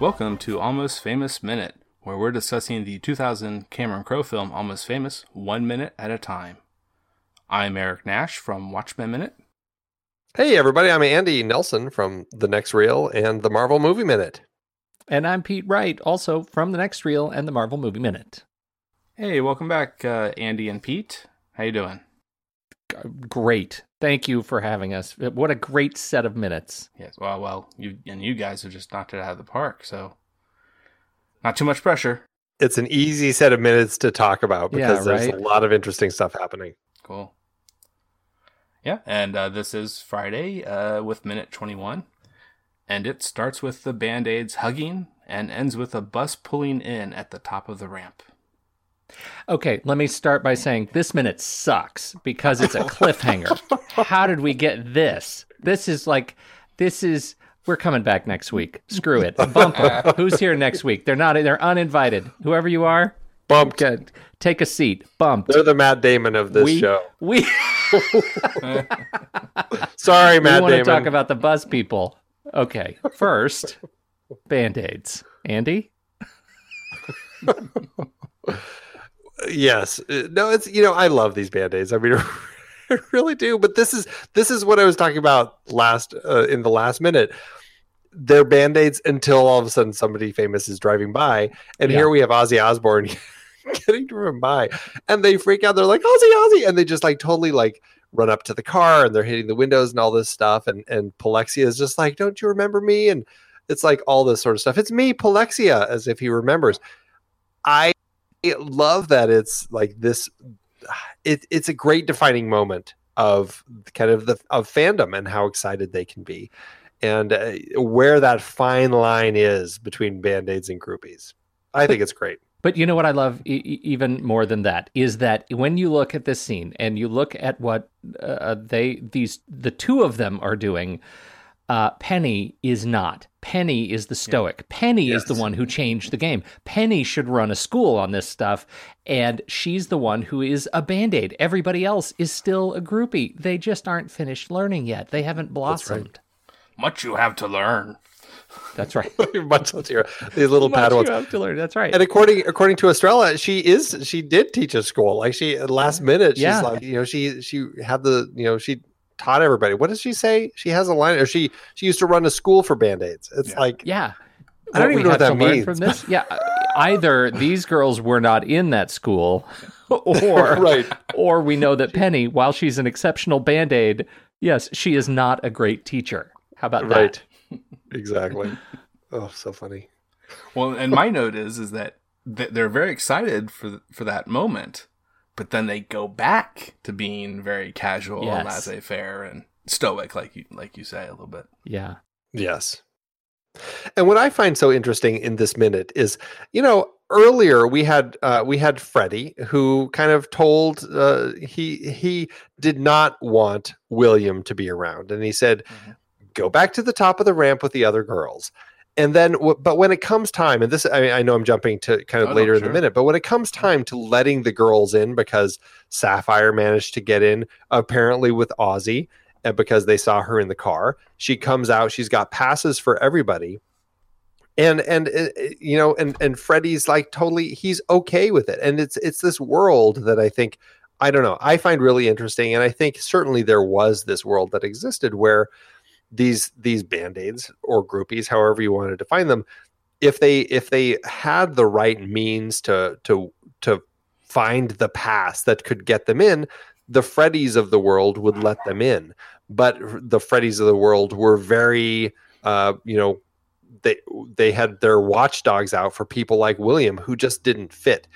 Welcome to Almost Famous Minute, where we're discussing the 2000 Cameron Crowe film Almost Famous one minute at a time. I'm Eric Nash from Watchmen Minute. Hey, everybody, I'm Andy Nelson from The Next Reel and the Marvel Movie Minute. And I'm Pete Wright, also from the Next Reel and the Marvel Movie Minute. Hey, welcome back, uh, Andy and Pete. How you doing? G- Great. Thank you for having us. What a great set of minutes. Yes, well, well, you and you guys have just knocked it out of the park, so not too much pressure. It's an easy set of minutes to talk about Yeah, because there's right? a lot of interesting stuff happening. Cool. Yeah, and uh, this is Friday uh, with minute 21. And it starts with the band aids hugging and ends with a bus pulling in at the top of the ramp. Okay, let me start by saying this minute sucks because it's a cliffhanger. How did we get this? This is like, this is. We're coming back next week. Screw it. Bumper. Who's here next week? They're not. They're uninvited. Whoever you are, Bumped. Take a seat. Bumped. They're the Matt Damon of this we, show. We, Sorry, Matt. we want to talk about the buzz people. Okay, first, band aids. Andy? yes. Uh, No, it's you know, I love these band-aids. I mean I really do, but this is this is what I was talking about last uh, in the last minute. They're band-aids until all of a sudden somebody famous is driving by. And Yeah. here we have Ozzy Osbourne getting driven by. And they freak out. They're like Ozzy Ozzy. And they just like totally like run up to the car and they're hitting the windows and all this stuff. And and Polexia is just like don't you remember me? And it's like all this sort of stuff. It's me Polexia as if he remembers. I love that it's like this it, it's a great defining moment of kind of the of fandom and how excited they can be and uh, where that fine line is between band-aids and groupies. I think it's great. But you know what I love e- e- even more than that is that when you look at this scene and you look at what uh, they these the two of them are doing, uh, Penny is not. Penny is the stoic. Penny is the one who changed the game. Penny should run a school on this stuff, and she's the one who is a band aid. Everybody else is still a groupie. They just aren't finished learning yet. They haven't blossomed. Much you have to learn. That's right. Much less here, these little Much padawans you have to learn. That's right. and according according to Estrella, she is she did teach a school. Like she last minute, she's Yeah. like, you know, she she had the you know she taught everybody. What does she say? She has a line, or she she used to run a school for band aids. It's Yeah. like Yeah. I don't What even we know what that to learn means. From this, yeah, either these girls were not in that school, or Right. or we know that Penny, while she's an exceptional band aid, yes, she is not a great teacher. How about that? right, exactly. Oh, so funny. Well, and my note is is that they're very excited for for that moment, but then they go back to being very casual and laissez-faire and stoic, like you like you say a little bit. Yeah, Yes. And what I find so interesting in this minute is, you know, earlier we had uh, we had Freddie who kind of told uh, he he did not want William to be around, and he said, Mhm. "Go back to the top of the ramp with the other girls." And then, but when it comes time, and this I, I know I'm jumping to kind of Oh, no, later in the minute, but when it comes time to letting the girls in because Sapphire managed to get in, apparently with Ozzy, because they saw her in the car. She comes out. She's got passes for everybody, and and uh, uh, you know, and and Freddie's like totally. He's okay with it, and it's it's this world that I think I don't know. I find really interesting, and I think certainly there was this world that existed where these these band aids or groupies, however you want to define them, if they if they had the right means to to to find the pass that could get them in, the Freddies of the world would let them in. But the Freddies of the world were very, uh, you know, they they had their watchdogs out for people like William who just didn't fit.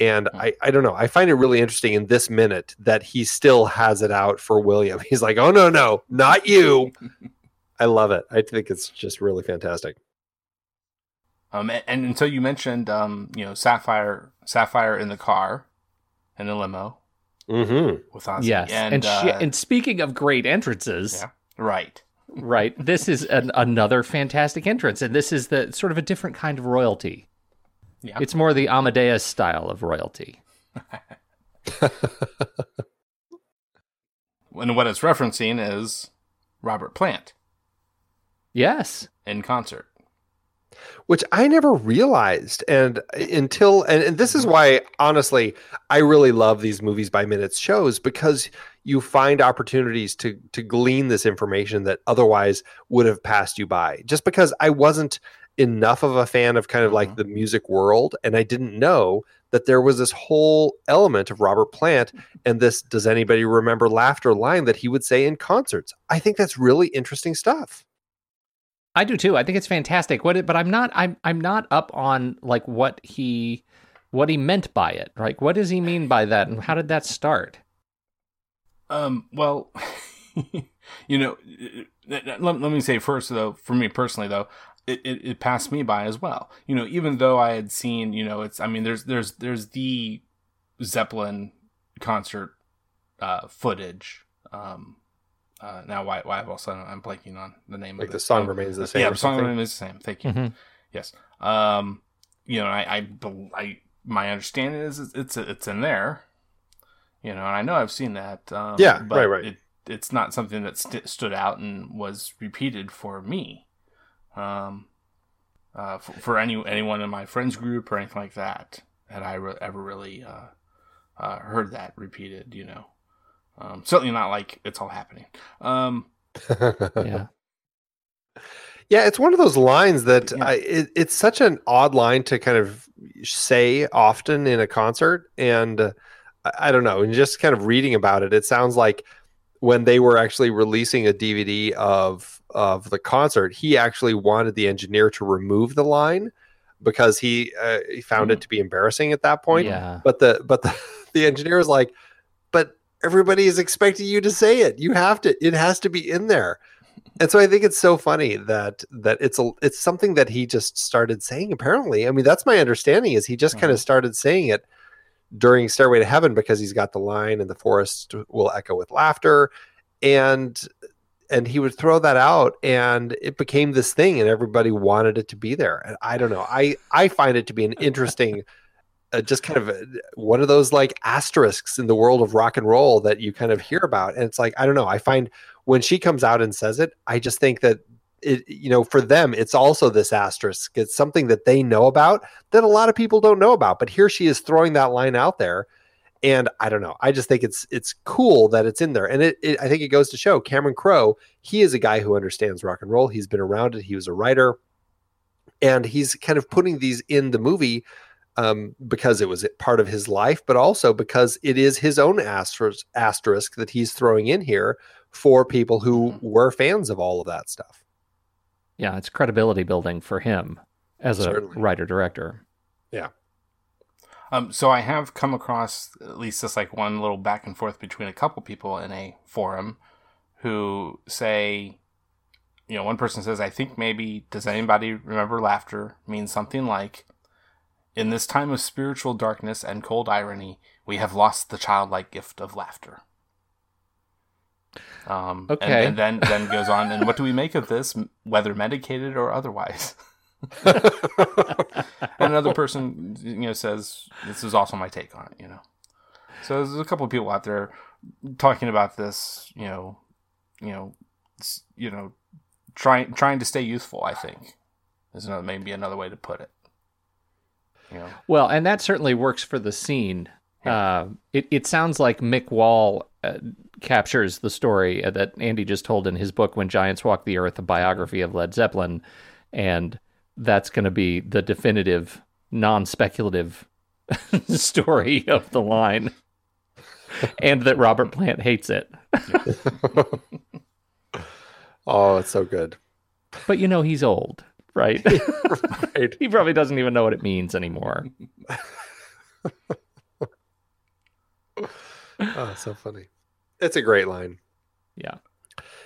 And I, I don't know. I find it really interesting in this minute that he still has it out for William. He's like, oh, no, no, not you. I love it. I think it's just really fantastic. Um, and, and so you mentioned, um, you know, Sapphire, Sapphire in the car, in the limo hmm with Ozzy. Yes, and and, she, uh, and speaking of great entrances, yeah, right. right? This is an, another fantastic entrance, and this is the sort of a different kind of royalty. Yeah. It's more the Amadeus style of royalty. And what it's referencing is Robert Plant Yes, in concert. which I never realized and until and, and this is why honestly I really love these movies by minutes shows because you find opportunities to to glean this information that otherwise would have passed you by just because I wasn't enough of a fan of kind of like Mhm. the music world and I didn't know that there was this whole element of Robert Plant and this does anybody remember laughter line that he would say in concerts I think that's really interesting stuff I do too. I think it's fantastic. What, it, but I'm not. I'm I'm not up on like what he what he meant by it. Like, what does he mean by that, and how did that start? Um, well, you know, let, let me say first though, for me personally though, it, it, it passed me by as well. You know, even though I had seen, you know, it's, I mean, there's, there's, there's the Zeppelin concert, uh, footage. Um, uh, now why, why all of a sudden I'm blanking on the name like of the it. song remains the same yeah, the song something. remains the same. Thank you. Mhm. Yes. Um, you know, I, I, I, my understanding is it's, it's, it's in there, you know, and I know I've seen that. Um, Yeah, but right, right. It, it's not something that st- stood out and was repeated for me. Um, uh, for, for any, anyone in my friends group or anything like that, had I re- ever really, uh, uh, heard that repeated, you know, um, certainly not like it's all happening. Um, Yeah, Yeah, it's one of those lines that Yeah. I, it, it's such an odd line to kind of say often in a concert, and uh, I, I don't know. And just kind of reading about it, it sounds like when they were actually releasing a DVD of of the concert, he actually wanted the engineer to remove the line because he uh, he found it to be embarrassing at that point. yeah. But the but the, the engineer is like, but everybody is expecting you to say it. You have to. It has to be in there. And so I think it's so funny that that it's a it's something that he just started saying. Apparently, I mean that's my understanding is he just kind of mm-hmm. started saying it during Stairway to Heaven because he's got the line and the forest will echo with laughter, and and he would throw that out and it became this thing and everybody wanted it to be there. And I don't know. I I find it to be an interesting uh, just kind of uh, one of those like asterisks in the world of rock and roll that you kind of hear about and it's like i don't know i find when she comes out and says it i just think that it you know for them it's also this asterisk. It's something that they know about that a lot of people don't know about but here she is throwing that line out there and i don't know i just think it's it's cool that it's in there and it, it i think it goes to show cameron crowe he is a guy who understands rock and roll he's been around it he was a writer and he's kind of putting these in the movie um, because it was part of his life, but also because it is his own asterisk, asterisk that he's throwing in here for people who Mhm. were fans of all of that stuff. Yeah, it's credibility building for him as a writer director. Yeah. Um, so I have come across at least just like one little back and forth between a couple people in a forum who say, you know, one person says, I think maybe, does anybody remember laughter means something like, in this time of spiritual darkness and cold irony, we have lost the childlike gift of laughter. Um, Okay. And, then, then goes on, and what do we make of this, whether medicated or otherwise? and another person you know says this is also my take on it you know so there's a couple of people out there talking about this you know you know you know trying trying to stay youthful i think is another maybe another way to put it you know Well, and that certainly works for the scene. Uh, it, it sounds like Mick Wall uh, captures the story uh, that Andy just told in his book, When Giants Walk the Earth, a biography of Led Zeppelin. And that's going to be the definitive, non speculative story of the line, and that Robert Plant hates it. Oh, it's so good. But you know he's old, right? Right. he probably doesn't even know what it means anymore. Oh, so funny. It's a great line. Yeah.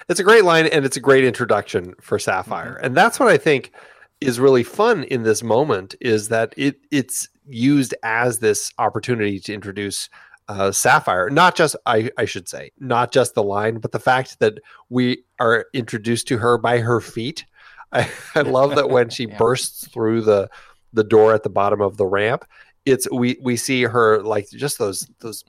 It's a great line and it's a great introduction for Sapphire. Mm-hmm. And that's what I think is really fun in this moment is that it it's used as this opportunity to introduce uh, Sapphire. Not just I, I should say, not just the line, but the fact that we are introduced to her by her feet. I, I love that when she Yeah. bursts through the the door at the bottom of the ramp, it's we we see her like just those those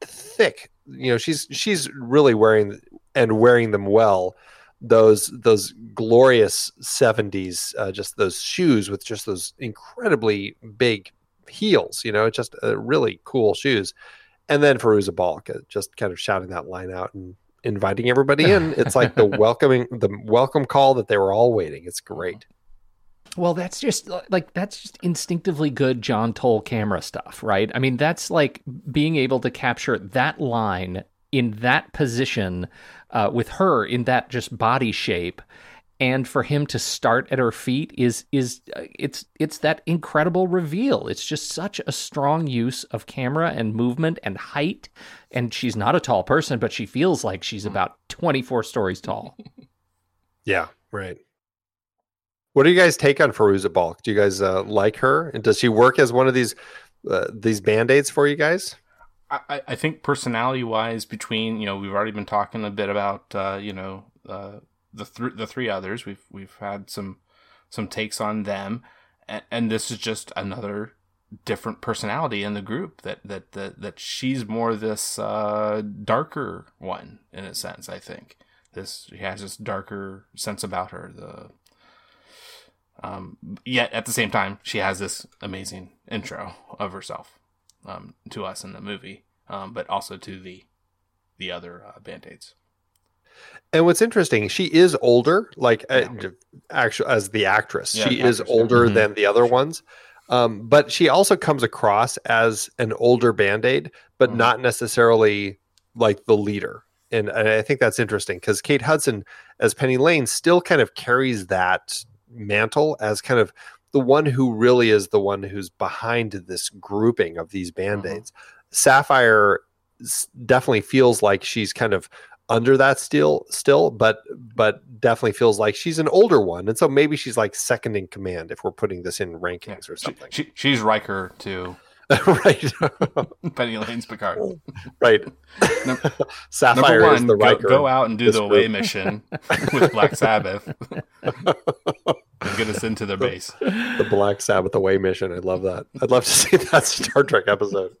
thick you know she's she's really wearing and wearing them well those those glorious 70s uh, just those shoes with just those incredibly big heels you know just uh, really cool shoes and then Fairuza Balk uh, just kind of shouting that line out and inviting everybody in. It's like the welcoming the welcome call that they were all waiting. It's great. Well, that's just like that's just instinctively good John Toll camera stuff, right? I mean, that's like being able to capture that line in that position uh, with her in that just body shape, and for him to start at her feet is is uh, it's it's that incredible reveal. It's just such a strong use of camera and movement and height. And she's not a tall person, but she feels like she's about twenty four stories tall. yeah right what do you guys take on Fairuza Balk? Do you guys uh, like her? And does she work as one of these uh, these band-aids for you guys? I, I- I think personality wise, between you know, we've already been talking a bit about uh, you know uh, the th- the three others. We've we've had some some takes on them, and, and this is just another different personality in the group. That that that, that she's more this uh, darker one in a sense. I think this she has this darker sense about her. The um, yet at the same time, she has this amazing intro of herself um, to us in the movie, um, but also to the the other uh, band aids. And what's interesting, she is older, like uh, Yeah. actually as the actress. Yeah, she the is actress, yeah. older Mhm. than the other ones. Um, but she also comes across as an older band-aid, but Mhm. not necessarily like the leader. And, and I think that's interesting because Kate Hudson as Penny Lane still kind of carries that mantle as kind of the one who really is the one who's behind this grouping of these band-aids. Sapphire definitely feels like she's kind of under that still still but but definitely feels like she's an older one and so maybe she's like second in command if we're putting this in rankings or something she, she's Riker to right Penny Lane's Picard. right Num- sapphire Number is the go, Riker. go out and do the away group. mission with Black Sabbath and get us into their base. the black sabbath away mission i love that i'd love to see that star trek episode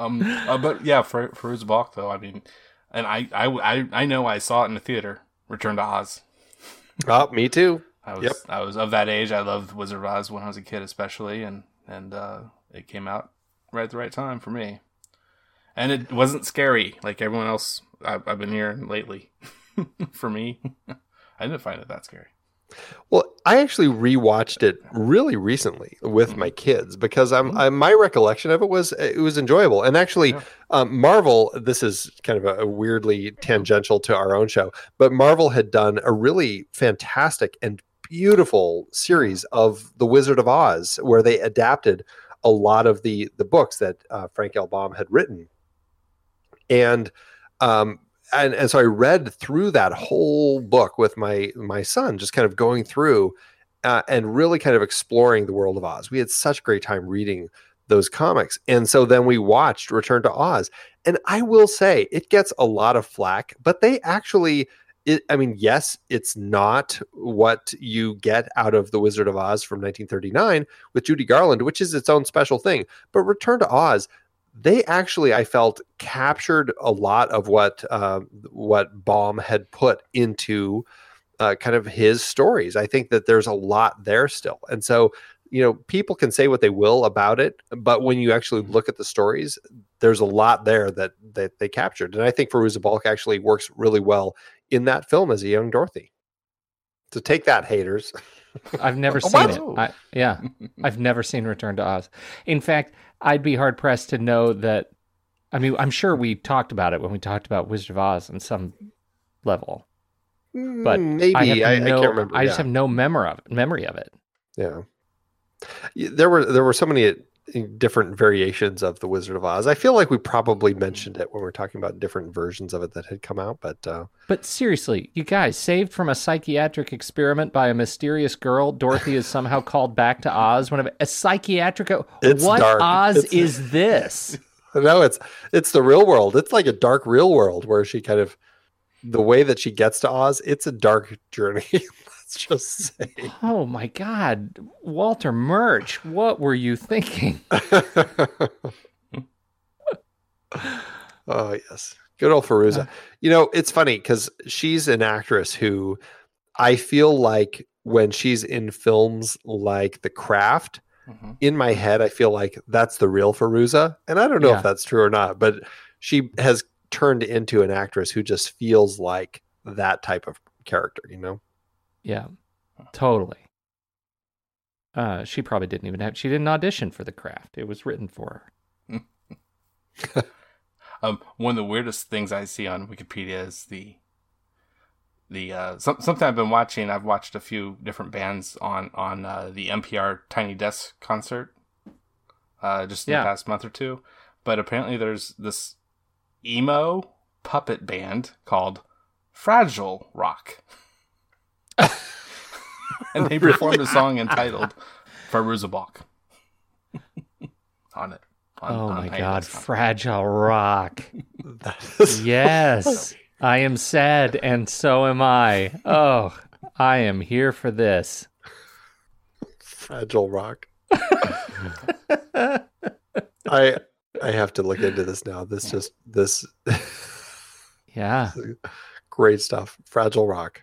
Um, uh, but yeah, for for his Balk though, I mean, and I, I I I know I saw it in the theater. Return to Oz. oh me too I was Yep. I was of that age. I loved Wizard of Oz when I was a kid, especially, and and uh, it came out right at the right time for me. And it wasn't scary like everyone else I've, I've been hearing lately. for me, I didn't find it that scary. Well, I actually rewatched it really recently with Mm-hmm. my kids because I'm, I, my recollection of it was it was enjoyable. And actually, Yeah. um, Marvel. This is kind of a, a weirdly tangential to our own show, but Marvel had done a really fantastic and beautiful series of The Wizard of Oz, where they adapted a lot of the the books that uh, Frank L. Baum had written, and um, and and so I read through that whole book with my my son, just kind of going through uh, and really kind of exploring the world of Oz. We had such a great time reading those comics, and so then we watched Return to Oz, and I will say it gets a lot of flack, but they actually. It, I mean, yes, it's not what you get out of The Wizard of Oz from 1939 with Judy Garland, which is its own special thing. But Return to Oz, they actually I felt captured a lot of what uh, what Baum had put into uh, kind of his stories. I think that there's a lot there still, and so you know people can say what they will about it, but when you actually look at the stories, there's a lot there that that they captured, and I think Fairuza Balk actually works really well in that film as a young Dorothy. So take that, haters. I've never seen What? it. I, yeah, I've never seen Return to Oz. In fact, I'd be hard pressed to know that. I mean, I'm sure we talked about it when we talked about Wizard of Oz on some level, but Mm, maybe I, have I, I can't remember. I just yeah. have no memory of it. Memory of it. Yeah. There were there were so many different variations of the Wizard of Oz. I feel like we probably mentioned it when we are talking about different versions of it that had come out, but uh, But seriously, you guys, saved from a psychiatric experiment by a mysterious girl, Dorothy is somehow called back to Oz. One of a psychiatric. It's what dark. Oz It's- is this? no, it's it's the real world. It's like a dark real world where she kind of the way that she gets to Oz. It's a dark journey. Let's just say. Oh my God, Walter Murch, what were you thinking? oh yes, good old Fairuza. You know, it's funny because she's an actress who I feel like when she's in films like The Craft, Mhm. in my head, I feel like that's the real Fairuza, and I don't know Yeah. if that's true or not. But she has turned into an actress who just feels like that type of character. You know? Yeah, totally. Uh, she probably didn't even have. She didn't audition for the craft. It was written for her. Um, one of the weirdest things I see on Wikipedia is the the uh, some, something I've been watching. I've watched a few different bands on on uh, the NPR Tiny Desk concert, uh, just in Yeah. the past month or two. But apparently, there's this emo puppet band called Fragile Rock, and they performed a song entitled "Fairuza Balk" on it. on- oh on my Tiny God, Desk fragile rock. Yes, I am sad, and so am I. Oh, I am here for this. fragile rock. I I have to look into this now. This just this Yeah, great stuff. Fragile rock.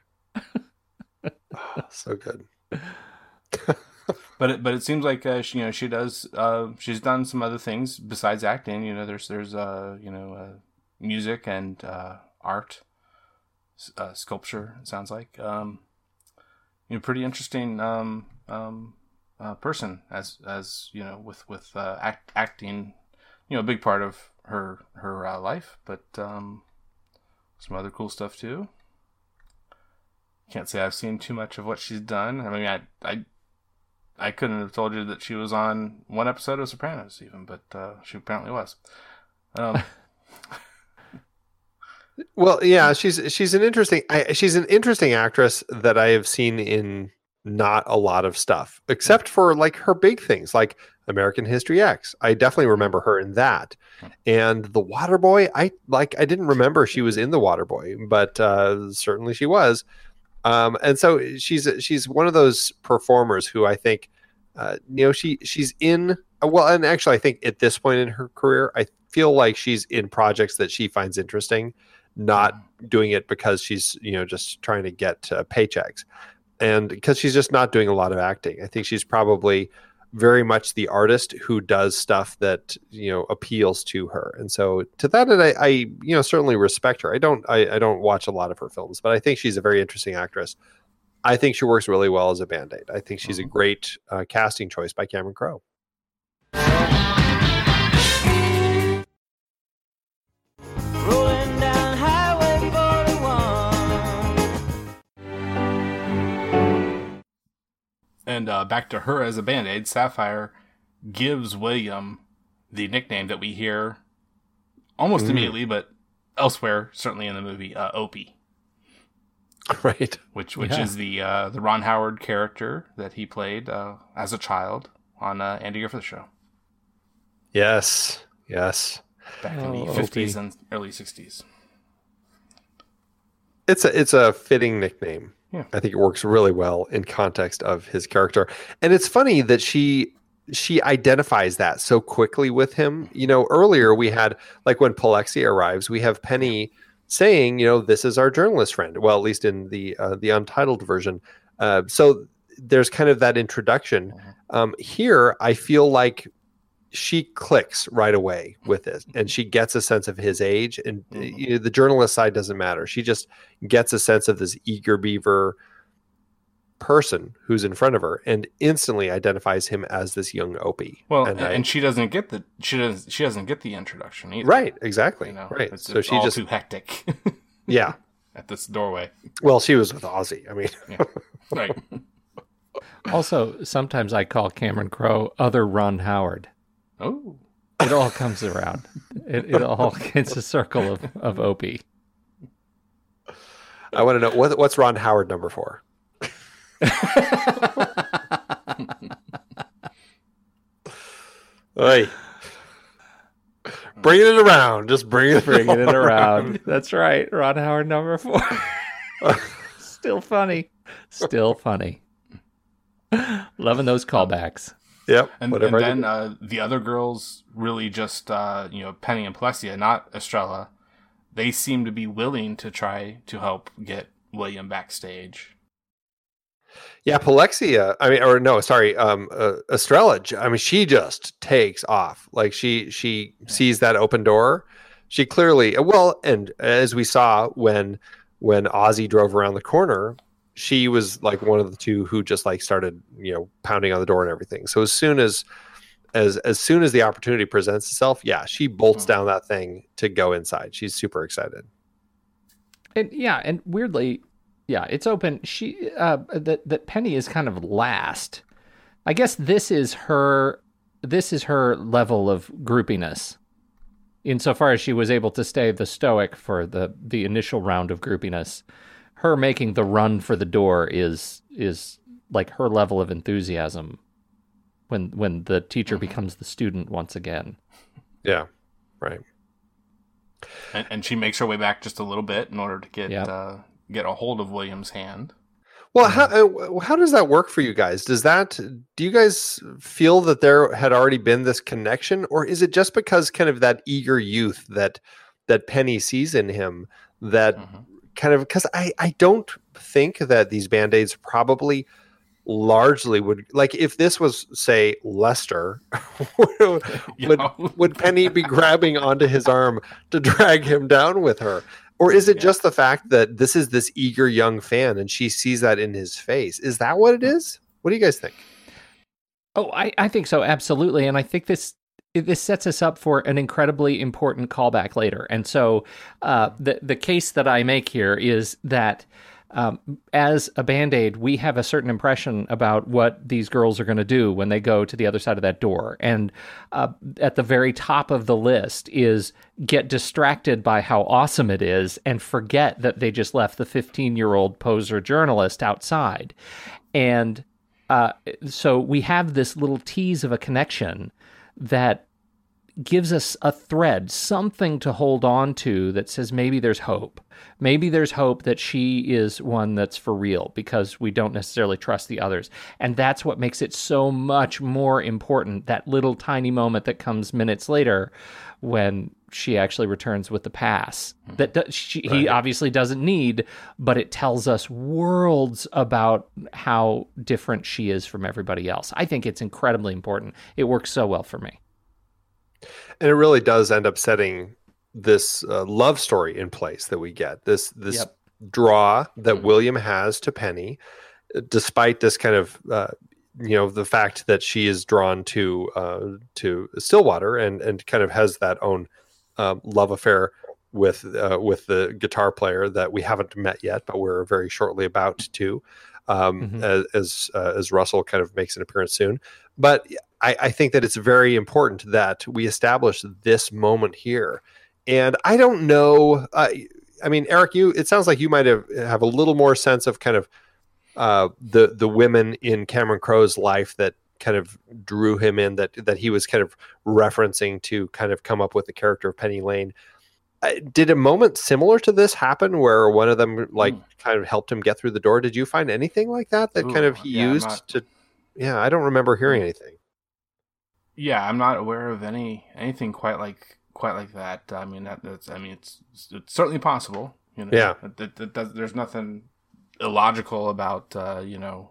Oh, so good. But it, but it seems like uh, she you know she does uh, she's done some other things besides acting. You know, there's there's uh, you know uh, music and uh, art, uh, sculpture. It sounds like um, you know pretty interesting um, um, person as as you know with with act, acting. You know, a big part of her her life, but um, some other cool stuff too. Can't say I've seen too much of what she's done. I mean, I I I couldn't have told you that she was on one episode of Sopranos, even, but uh, she apparently was. Um, Well, yeah, she's she's an interesting I, she's an interesting actress that I have seen in not a lot of stuff, except for like her big things, like American History X. I definitely remember her in that, and The Waterboy. I like I didn't remember she was in The Waterboy, but uh, certainly she was. Um, and so she's she's one of those performers who I think, uh, you know, she she's in well, and actually I think at this point in her career, I feel like she's in projects that she finds interesting not doing it because she's you know just trying to get uh, paychecks. And because she's just not doing a lot of acting. I think she's probably very much the artist who does stuff that you know appeals to her. And so to that end, I, I you know certainly respect her. I don't I, I don't watch a lot of her films but i think she's a very interesting actress. I think she works really well as a band-aid. I think she's a great uh, casting choice by cameron crowe and uh, back to her as a band aid, Sapphire gives William the nickname that we hear almost Mm. immediately, but elsewhere, certainly in the movie, uh, Opie, right which which Yeah. is the uh, the Ron Howard character that he played uh, as a child on uh, Andy Griffith Show yes yes back in Oh, the fifties and early sixties. it's a it's a fitting nickname. Yeah. I think it works really well in context of his character. And it's funny that she she identifies that so quickly with him. You know, earlier we had like when Polexia arrives, we have Penny saying, you know, this is our journalist friend. Well, at least in the uh, the untitled version. Uh, so there's kind of that introduction. Um, here, I feel like she clicks right away with it, and she gets a sense of his age. And uh, Mhm. you know, the journalist side doesn't matter. She just gets a sense of this eager beaver person who's in front of her and instantly identifies him as this young Opie. Well, and and, I- she doesn't get the she doesn't she doesn't get the introduction either. right, exactly, You know, right. It's, so it's she all just too hectic yeah. at this doorway. Well, she was with Ozzy. I mean, Right. Also, sometimes I call Cameron Crowe other Ron Howard. Oh. It all comes around. It, it all it's a circle of, of Opie. I want to know what, what's Ron Howard number four. Hey, bringing it around, just bringing it, Bringing it around. That's right. Ron Howard number four. Still funny. Still funny. Loving those callbacks. Yep, And, and then uh, the other girls really just uh, you know Penny and Plessia, not Estrella. They seem to be willing to try to help get William backstage. yeah, Polexia. I mean, or no, sorry, um, uh, Estrella. I mean, she just takes off. Like she she sees that open door. She clearly well, and as we saw when when Ozzy drove around the corner, she was like one of the two who just like started you know pounding on the door and everything. So as soon as as as soon as the opportunity presents itself, yeah, she bolts Mhm. down that thing to go inside. She's super excited. And yeah, and weirdly, yeah, it's open. She uh that that Penny is kind of last. I guess this is her this is her level of groupiness. Insofar as she was able to stay the stoic for the the initial round of groupiness, her making the run for the door is is like her level of enthusiasm when when the teacher becomes the student once again. Yeah, right. And, and she makes her way back just a little bit in order to get Yep. uh, get a hold of William's hand. Well, how uh, how does that work for you guys? Does that do you guys feel that there had already been this connection, or is it just because kind of that eager youth that that Penny sees in him that Mhm. Kind of because I I don't think that these band aids probably largely would like if this was say Lester would, would, would Penny be grabbing onto his arm to drag him down with her? Or is it Yeah. just the fact that this is this eager young fan and she sees that in his face? Is that what it is? What do you guys think? Oh, I, I think so, absolutely. And I think this this sets us up for an incredibly important callback later. And so uh, the the case that I make here is that um, as a band aid, we have a certain impression about what these girls are going to do when they go to the other side of that door. And uh, at the very top of the list is get distracted by how awesome it is and forget that they just left the 15 year old poser journalist outside. And uh, so we have this little tease of a connection that gives us a thread, something to hold on to that says maybe there's hope. Maybe there's hope that she is one that's for real because we don't necessarily trust the others. And that's what makes it so much more important that little tiny moment that comes minutes later when she actually returns with the pass that do- she, he obviously doesn't need, but it tells us worlds about how different she is from everybody else. I think it's incredibly important. It works so well for me. And it really does end up setting this uh, love story in place that we get. This this Yep. draw that William has to Penny, uh, despite this kind of uh, you know the fact that she is drawn to uh, to Stillwater and and kind of has that own um, love affair with uh, with the guitar player that we haven't met yet, but we're very shortly about to. Um, Mhm. as as, uh, as Russell kind of makes an appearance soon, but I, I think that it's very important that we establish this moment here. And I don't know. Uh, I mean, Eric, you. It sounds like you might have have a little more sense of kind of uh, the the women in Cameron Crowe's life that kind of drew him in. That that he was kind of referencing to kind of come up with the character of Penny Lane. Uh, did a moment similar to this happen where one of them like Hmm. kind of helped him get through the door? Did you find anything like that that kind of he yeah, used not- to? Yeah, I don't remember hearing anything. Yeah, I'm not aware of any anything quite like quite like that. I mean, that, that's I mean, it's it's certainly possible. You know, Yeah. It, it, it does, there's nothing illogical about uh, you know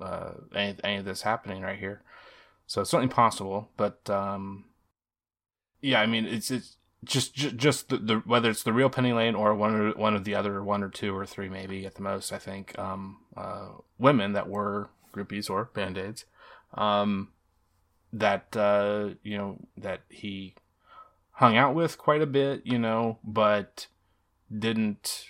uh, any any of this happening right here. So it's certainly possible, but um, yeah, I mean, it's it's just ju- just the, the whether it's the real Penny Lane or one or one of the other one or two or three maybe at the most I think um, uh, women that were groupies or band aids um, that uh, you know that he hung out with quite a bit you know but didn't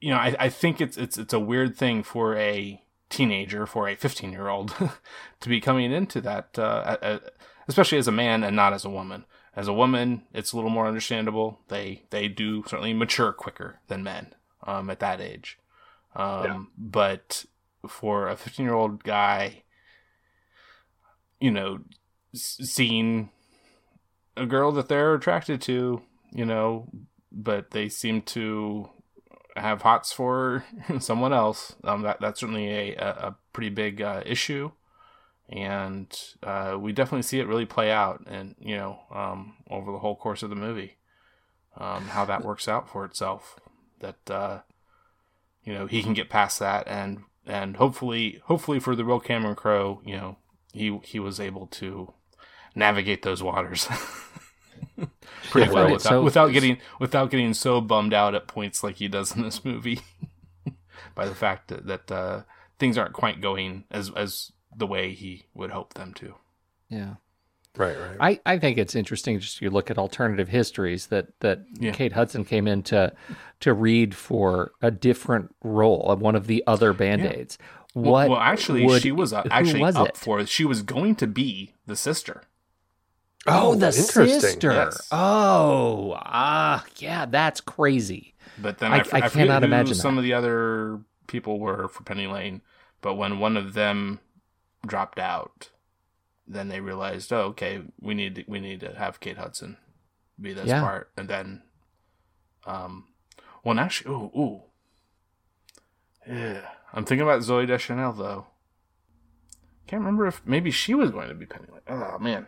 you know I, I think it's it's it's a weird thing for a teenager for a 15 year old to be coming into that uh, a- a- especially as a man and not as a woman. As a woman it's a little more understandable. They they do certainly mature quicker than men um, at that age. Um, Yeah. but for a 15 year old guy you know seeing a girl that they're attracted to you know but they seem to have hots for someone else um, that that's certainly a, a, pretty big uh, issue. And uh, we definitely see it really play out and you know um, over the whole course of the movie um, how that works out for itself. That uh, you know he can get past that and and hopefully hopefully for the real Cameron Crowe you know he he was able to navigate those waters pretty Yeah, well right. without, So- without getting without getting so bummed out at points like he does in this movie by the fact that, that uh, things aren't quite going as as the way he would hope them to. Yeah. Right, right. I, I think it's interesting just you look at alternative histories that that Yeah. Kate Hudson came in to to read for a different role of one of the other band-aids. Well- What Well, actually, would- she was uh, actually was up it? for. She was going to be the sister. Oh, the interesting. sister. Yes. Oh, ah, yeah, that's crazy. But then I- I, I f- I forget cannot who imagine some that. of the other people were for Penny Lane. But when one of them dropped out, then they realized, oh, okay, we need to, we need to have Kate Hudson be this Yeah. part, and then, um, well, actually, ooh, ooh, yeah, I'm thinking about Zooey Deschanel though. Can't remember if maybe she was going to be Penny Lane. Oh man,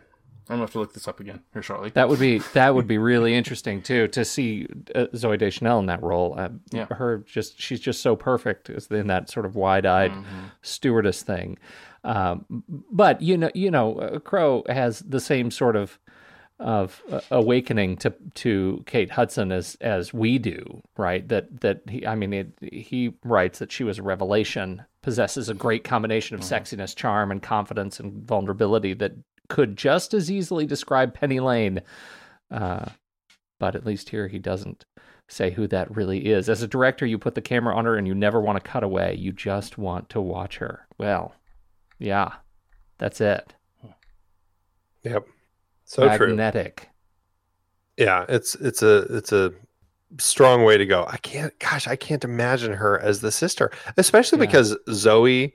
I'm gonna have to look this up again here shortly. That would be that would be really interesting too to see uh, Zooey Deschanel in that role. Uh, Yeah. her just she's just so perfect in that sort of wide-eyed Mm-hmm. stewardess thing. Um, but you know, you know, uh, Crowe has the same sort of of uh, awakening to to Kate Hudson as as we do, right? That that he, I mean, it, he writes that she was a revelation, possesses a great combination of sexiness, charm, and confidence and vulnerability that could just as easily describe Penny Lane. Uh, but at least here he doesn't say who that really is. As a director, you put the camera on her and you never want to cut away. You just want to watch her. Well, yeah, that's it. Yep. So true. Magnetic. Yeah, it's it's a it's a strong way to go. I can't gosh, I can't imagine her as the sister, especially Yeah. because Zooey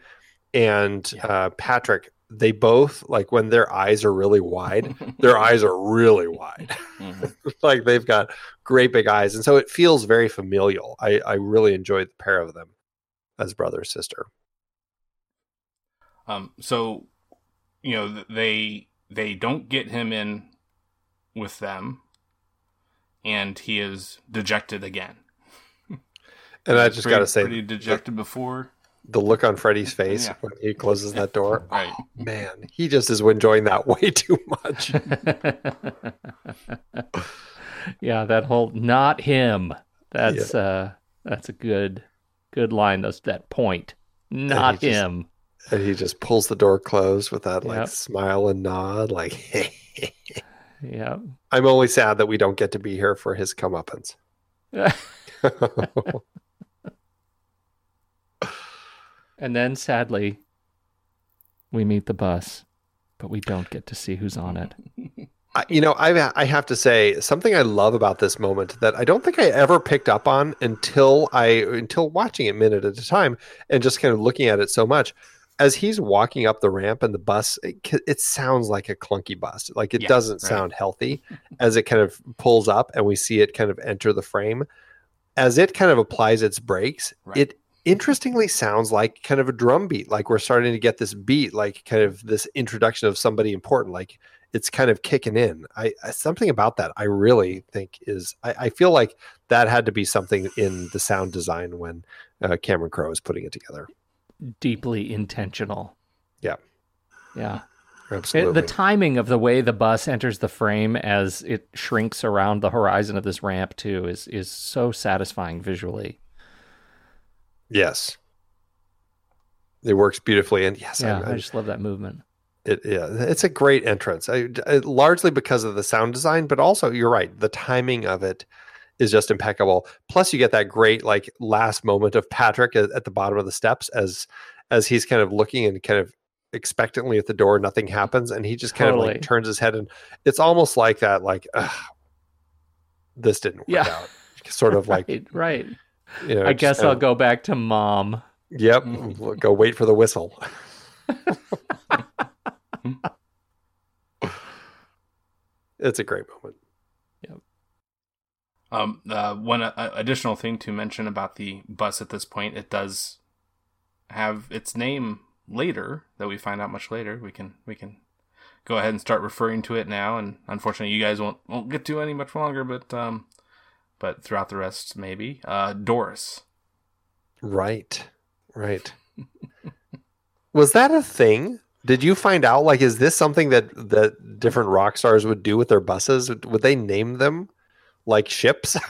and Yeah. uh, Patrick, they both like when their eyes are really wide, their eyes are really wide. Mhm. like they've got great big eyes, and so it feels very familial. I I really enjoyed the pair of them as brother sister. Um, so, you know, they they don't get him in with them, and he is dejected again. And I just Pretty- got to say, pretty dejected before, the look on Freddie's face Yeah. when he closes that door. right? Man, he just is enjoying that way too much. yeah, that whole not him. That's uh that's a good good line. That's that point. Not just- him. And he just pulls the door closed with that like Yep. smile and nod, like Yeah. I'm only sad that we don't get to be here for his comeuppance. And then sadly we meet the bus, but we don't get to see who's on it. You know, I I have to say something I love about this moment that I don't think I ever picked up on until I until watching it minute at a time and just kind of looking at it so much. As he's walking up the ramp and the bus, it, it sounds like a clunky bus. Like it Yeah, doesn't right. sound healthy as it kind of pulls up and we see it kind of enter the frame. As it kind of applies its brakes, Right. it interestingly sounds like kind of a drum beat. Like we're starting to get this beat, like kind of this introduction of somebody important. Like it's kind of kicking in. I, I something about that I really think is I, I feel like that had to be something in the sound design when uh, Cameron Crowe was putting it together. Deeply intentional. Yeah. Yeah. It- Absolutely. the timing of the way the bus enters the frame as it shrinks around the horizon of this ramp too is is so satisfying visually. Yes. It works beautifully, and yes, Yeah, I, I just love that movement. it, yeah, it's a great entrance. I, I- largely because of the sound design, but also you're right. The timing of it is just impeccable. Plus, you get that great like last moment of Patrick at, at the bottom of the steps as as he's kind of looking and kind of expectantly at the door. Nothing happens, and he just kind of like turns his head, and it's almost like that. Like, this didn't work Yeah. out. Sort of like right, right. You know. I guess kind I'll of- go back to mom. Yep, go wait for the whistle. it's a great moment. Um, uh, one uh, additional thing to mention about the bus at this point, it does have its name later that we find out much later. We can we can go ahead and start referring to it now, and unfortunately, you guys won't won't get to any much longer, but um, but throughout the rest, maybe uh, Doris. Right. Right. Was that a thing? Did you find out like is this something that that different rock stars would do with their buses? Would they name them like ships?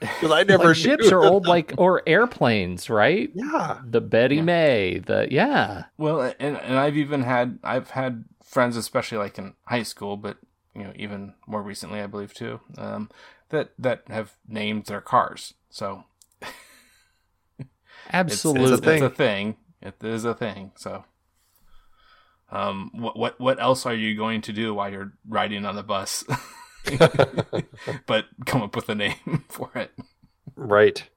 Because I never Like ships knew. are old like or airplanes, right? Yeah. The Betty May, the yeah. Well, and and I've even had I've had friends, especially like in high school, but you know even more recently, I believe too, um, that that have named their cars. So Absolutely. it's, it's a thing. It is a thing. So, um, what what what else are you going to do while you're riding on the bus? but come up with a name for it. Right.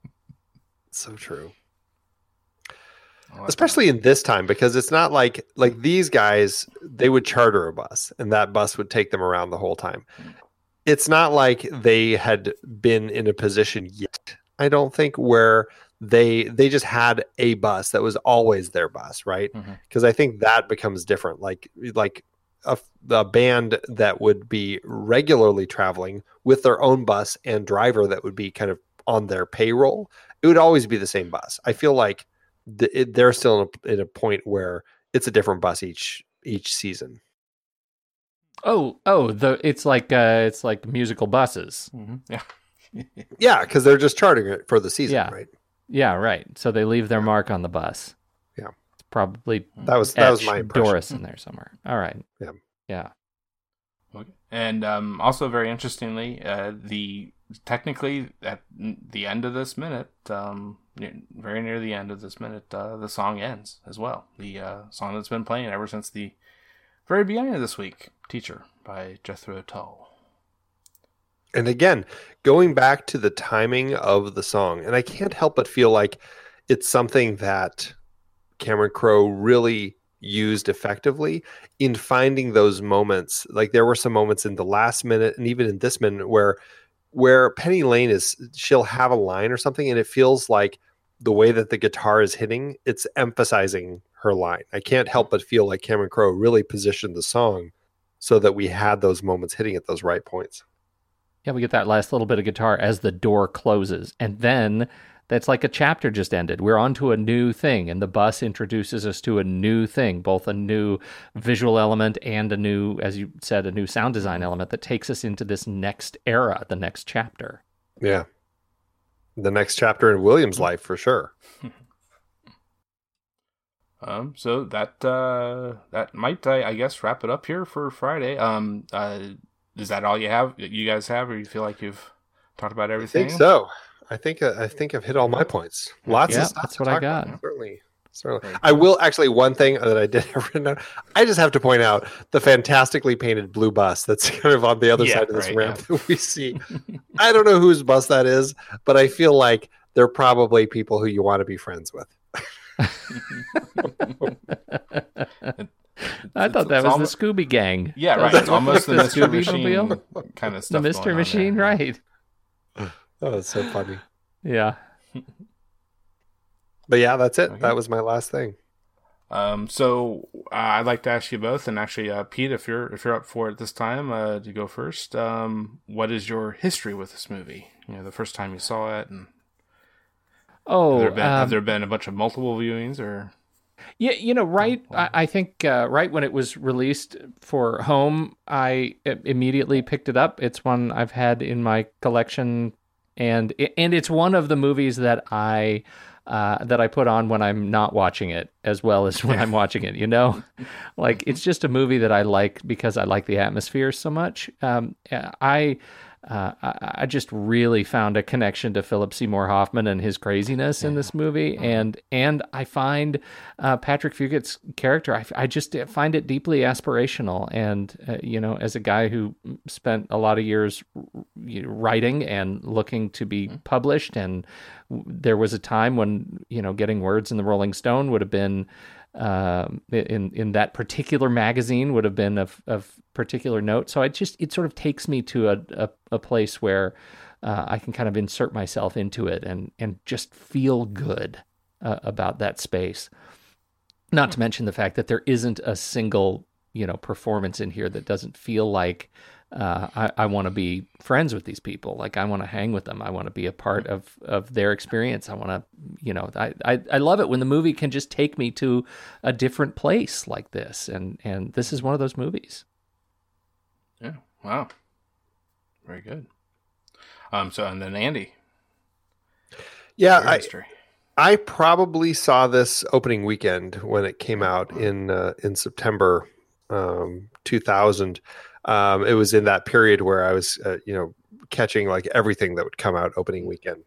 So true. Especially in this time because it's not like like these guys they would charter a bus and that bus would take them around the whole time it's not like they had been in a position yet i don't think where they they just had a bus that was always their bus right? Mm-hmm. Because i think that becomes different. Like like a, a band that would be regularly traveling with their own bus and driver that would be kind of on their payroll it would always be the same bus. I feel like th- it, they're still in a, in a point where it's a different bus each each season. Oh, oh, the it's like uh it's like musical buses. Mhm. Yeah. Yeah, because they're just charting it for the season, Yeah. right? Yeah, right. So they leave their mark on the bus. Yeah. It's probably That was that was my impression. Doris in there somewhere. All right. Yeah. Yeah. Okay. And um, also, very interestingly, uh, the technically at the end of this minute, um, very near the end of this minute, uh, the song ends as well. The uh, song that's been playing ever since the very of this week, "Teacher" by Jethro Tull. And again, going back to the timing of the song, and I can't help but feel like it's something that Cameron Crowe really used effectively in finding those moments. Like there were some moments in the last minute and even in this minute where where Penny Lane is she'll have a line or something and it feels like the way that the guitar is hitting, it's emphasizing her line. I can't help but feel like Cameron Crowe really positioned the song so that we had those moments hitting at those right points. Yeah, we get that last little bit of guitar as the door closes. And then that's like a chapter just ended. We're on to a new thing, and the bus introduces us to a new thing, both a new visual element and a new, as you said, a new sound design element that takes us into this next era, the next chapter. Yeah. The next chapter in William's life for sure. Um, so that uh, that might, I, I guess, wrap it up here for Friday. Um, uh, is that all you have? You guys have, or you feel like you've talked about everything? I everything? think so. I think uh, I think I've hit all my points. Lots Yeah, of stuff. that's to what I got. about. Certainly. Certainly. I will actually one thing that I did have I just have to point out the fantastically painted blue bus that's kind of on the other Yeah, side of this right, ramp that we see. I don't know whose bus that is, but I feel like they're probably people who you want to be friends with. I It's- thought that was almo- the Scooby Gang. Yeah, right. It's almost the the Mystery Scooby-Mobile. Machine kind of The stuff. Mystery going on Machine, there. right? Oh, it's so funny. Yeah. But yeah, that's it. Okay. That was my last thing. Um, so uh, I'd like to ask you both, and actually, uh, Pete, if you're if you're up for it this time, uh, to go first. Um, what is your history with this movie? You know, the first time you saw it, and Oh, have there been have um, there been a bunch of multiple viewings, or Yeah, you know, right. I, I think uh, right when it was released for home, I i- immediately picked it up. It's one I've had in my collection, and and it's one of the movies that I uh, that I put on when I'm not watching it, as well as when I'm watching it. You know, like it's just a movie that I like because I like the atmosphere so much. Um, I. Uh, I, I just really found a connection to Philip Seymour Hoffman and his craziness in this movie, and and I find uh, Patrick Fugit's character, I, I just find it deeply aspirational. And uh, you know, as a guy who spent a lot of years you know, writing and looking to be published, and there was a time when you know getting words in the Rolling Stone would have been um, in in that particular magazine would have been of of particular note. So it just it sort of takes me to a a, a place where uh, I can kind of insert myself into it and and just feel good uh, about that space. Not to mention the fact that there isn't a single you know performance in here that doesn't feel like uh, I, I want to be friends with these people. Like I want to hang with them. I want to be a part of of their experience. I want to, you know, I, I I love it when the movie can just take me to a different place like this. And and this is one of those movies. Yeah. Wow. Very good. Um. So and then Andy. Yeah, I, history. I probably saw this opening weekend when it came out in uh, in September um, 2000. Um, it was in that period where I was, uh, you know, catching like everything that would come out opening weekend,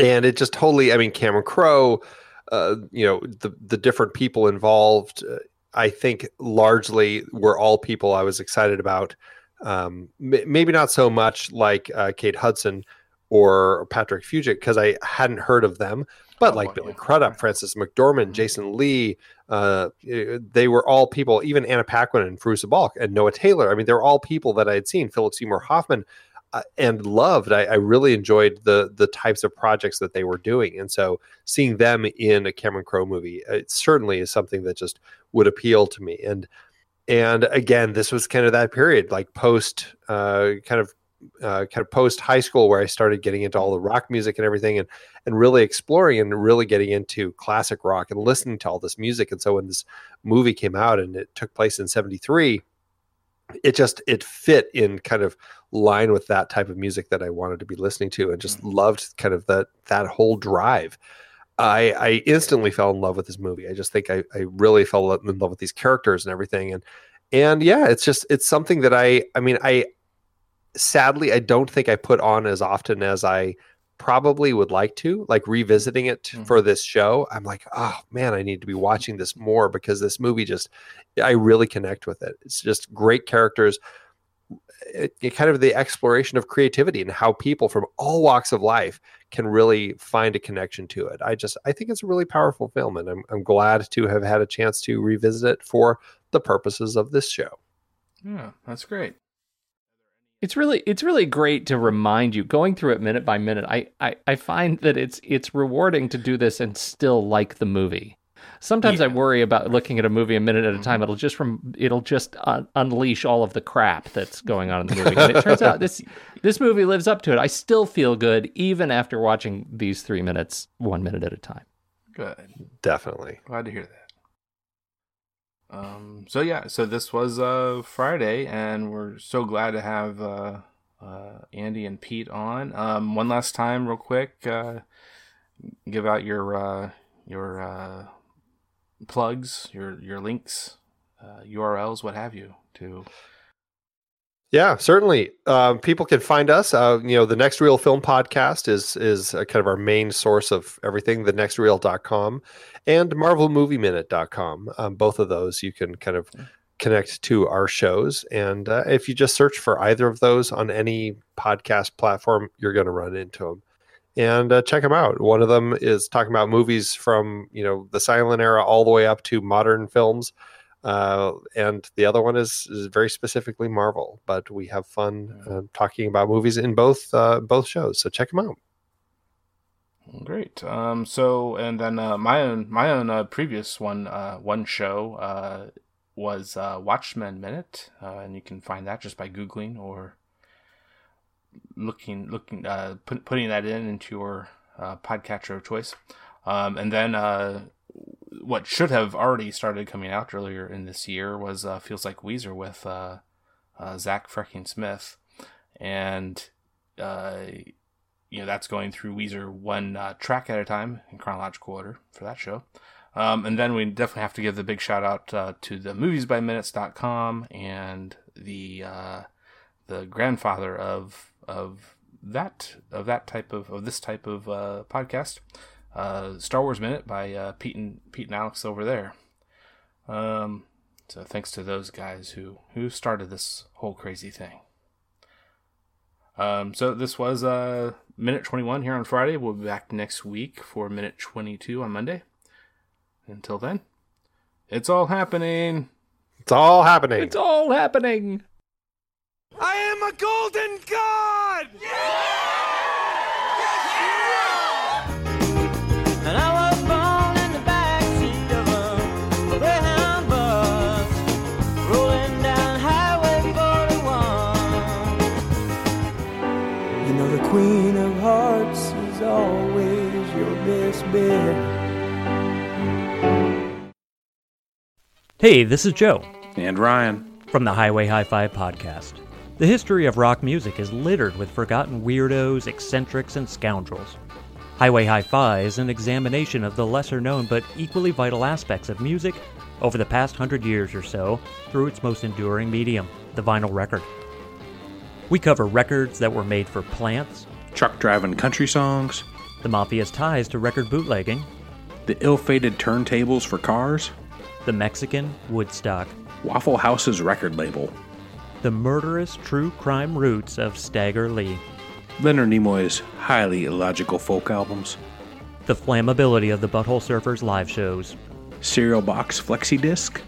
and it just totally. I mean, Cameron Crowe, uh, you know, the the different people involved. Uh, I think largely were all people I was excited about. Um, m- maybe not so much like uh, Kate Hudson or Patrick Fugit because I hadn't heard of them, but Oh, like Billy. Crudup, Frances McDormand, Mhm. Jason Lee, uh, eh, they were all people. Even Anna Paquin and Fairuza Balk and Noah Taylor. I mean, they're all people that I had seen. Philip Seymour Hoffman. Uh, and loved. I, I really enjoyed the the types of projects that they were doing, and so seeing them in a Cameron Crowe movie, uh, it certainly is something that just would appeal to me. And and again, this was kind of that period, like post, uh, kind of, uh, kind of post high school, where I started getting into all the rock music and everything, and and really exploring and really getting into classic rock and listening to all this music. And so when this movie came out and it took place in '73, it just it fit in kind of line with that type of music that I wanted to be listening to, and just loved kind of that that whole drive. I, I instantly fell in love with this movie. I just think I, I really fell in love with these characters and everything. And and yeah, it's just it's something that I I mean I sadly I don't think I put on as often as I probably would like to. Like revisiting it Mhm. for this show, I'm like, oh man, I need to be watching this more because this movie just I really connect with it. It's just great characters. It, it kind of the exploration of creativity and how people from all walks of life can really find a connection to it. I just I think it's a really powerful film, and I'm I'm glad to have had a chance to revisit it for the purposes of this show. Yeah, that's great. It's really it's really great to remind you going through it minute by minute. I, I, I find that it's it's rewarding to do this and still like the movie. Sometimes I worry about looking at a movie a minute at a mm-hmm. time. It'll just from it'll just un- unleash all of the crap that's going on in the movie. And it turns out this this movie lives up to it. I still feel good even after watching these three minutes, one minute at a time. Good. Definitely. Glad to hear that. Um. So yeah. So this was uh Friday, and we're so glad to have uh, uh Andy and Pete on. Um. One last time, real quick. Uh, give out your uh your uh plugs, your your links, URLs, what have you. To Yeah, certainly. Um, people can find us. Uh, you know, the Next Reel Film Podcast is is uh, kind of our main source of everything. The nextreel.com and MarvelMovieMinute.com. Um, both of those you can kind of connect to our shows. And uh, if you just search for either of those on any podcast platform, you're going to run into them. And uh, check them out. One of them is talking about movies from you know the silent era all the way up to modern films uh, and the other one is, is very specifically Marvel. But we have fun uh, talking about movies in both uh, both shows, so check them out. Great. Um. So, and then uh, my own my own uh, previous one uh, one show uh, was uh, Watchmen Minute, uh, and you can find that just by googling or looking looking uh, put, putting that in into your uh, podcatcher of choice. Um, and then uh, what should have already started coming out earlier in this year was uh, feels like Weezer with uh, uh, Zach Freaking Smith, and uh, you know that's going through Weezer one uh, track at a time in chronological order for that show. Um, and then we definitely have to give the big shout out uh, to the moviesbyminutes.com and the the grandfather of of that of that type of of this type of podcast, uh, Star Wars Minute by uh, Pete and Pete and Alex over there. Um, so thanks to those guys who who started this whole crazy thing. Um, so this was uh, minute 21 here on Friday. We'll be back next week for minute 22 on Monday. Until then, it's all happening. It's all happening. It's all happening. I am a golden god! And Hey, this is Joe And Ryan. from the Highway Hi Fi podcast. The history of rock music is littered with forgotten weirdos, eccentrics, and scoundrels. Highway Hi Fi is an examination of the lesser known but equally vital aspects of music over the past hundred years or so through its most enduring medium, the vinyl record. We cover records that were made for plants, Truck driving country songs. the mafia's ties to record bootlegging, The ill fated turntables for cars. The Mexican Woodstock, Waffle House's record label. the murderous true crime roots of Stagger Lee. Leonard Nimoy's highly illogical folk albums. The flammability of the Butthole Surfers live shows, Cereal box flexi disc.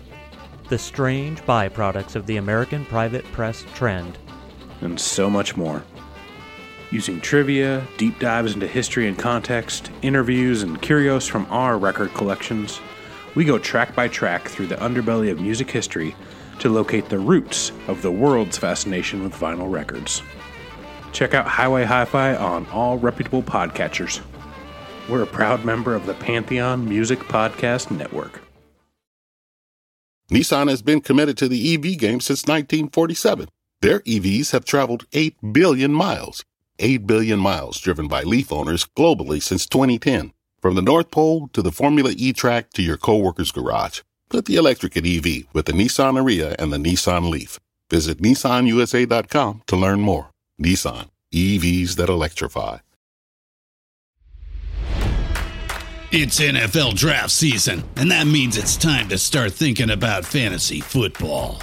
the strange byproducts of the American private press trend, And so much more. Using trivia, deep dives into history and context, interviews, and curios from our record collections, we go track by track through the underbelly of music history to locate the roots of the world's fascination with vinyl records. Check out Highway Hi Fi on all reputable podcatchers. We're a proud member of the Pantheon Music Podcast Network. Nissan has been committed to the EV game since 1947. Their EVs have traveled 8 billion miles. 8 billion miles driven by Leaf owners globally since 2010. From the North Pole to the Formula E track to your coworker's garage. Put the electric at EV with the Nissan Ariya and the Nissan Leaf. Visit nissanusa.com to learn more. Nissan, EVs that electrify. It's NFL draft season, and that means it's time to start thinking about fantasy football.